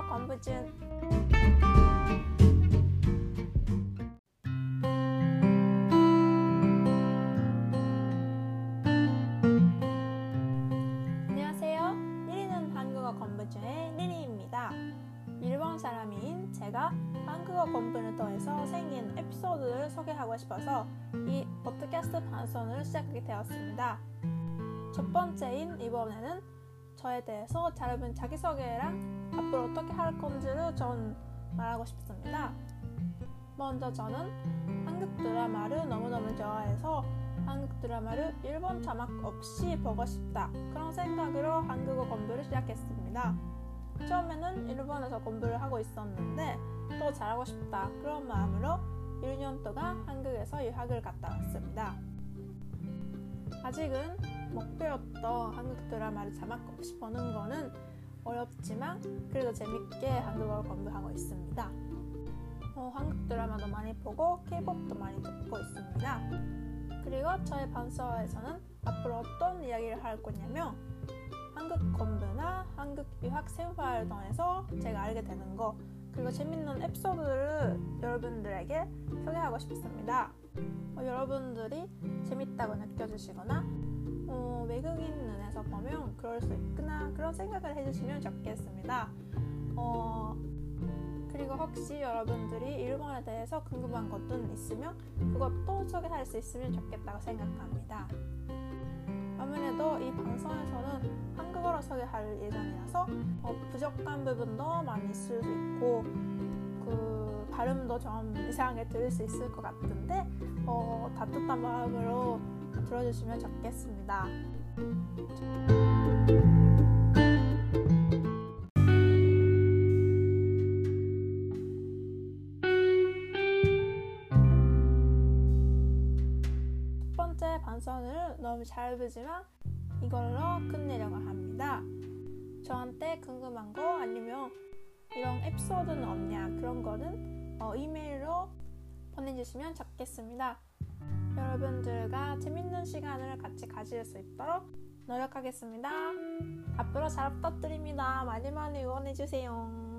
안녕 건부준 안녕하세요 1위는 한국어 건부준의 1위입니다. 일본 사람인 제가 한국어 공부를 통해서 생긴 에피소드를 소개하고 싶어서 이 팟캐스트 방송을 시작하게 되었습니다. 첫 번째인 이번에는 저에 대해서 짧은 자기소개랑 앞으로 어떻게 할 건지를 좀 말하고 싶습니다. 먼저 저는 한국 드라마를 너무너무 좋아해서 한국 드라마를 일본 자막 없이 보고 싶다. 그런 생각으로 한국어 공부를 시작했습니다. 처음에는 일본에서 공부를 하고 있었는데 또 잘하고 싶다. 그런 마음으로 1년 동안 한국에서 유학을 갔다 왔습니다. 아직은 목표였던 한국 드라마를 자막 없이 보는 거는 어렵지만 그래도 재밌게 한국어를 공부하고 있습니다. 어, 한국 드라마도 많이 보고 K-POP도 많이 듣고 있습니다. 그리고 저의 방송에서는 앞으로 어떤 이야기를 할 거냐면 한국 공부나 한국 유학 생활을 통해서 제가 알게 되는 거 그리고 재밌는 에피소드를 여러분들에게 소개하고 싶습니다. 어, 여러분들이 재밌다고 느껴주시거나 어, 외국인 눈에서 보면 그럴 수 있구나 그런 생각을 해주시면 좋겠습니다. 어, 그리고 혹시 여러분들이 일본에 대해서 궁금한 것도 있으면 그것도 소개할 수 있으면 좋겠다고 생각합니다. 아무래도 이 방송에서는 한국어로 소개할 예정이라서 어, 부족한 부분도 많이 있을 수 있고 그 발음도 좀 이상하게 들을 수 있을 것 같은데 어, 따뜻한 마음으로 들어주시면 좋겠습니다. 첫 번째 방송을 너무 잘 보지만 이걸로 끝내려고 합니다. 저한테 궁금한 거 아니면 이런 에피소드는 없냐 그런 거는 어, 이메일로 보내주시면 좋겠습니다. 여러분들과 재밌는 시간을 같이 가질 수 있도록 노력하겠습니다. 앞으로 잘 부탁드립니다. 많이 많이 응원해주세요.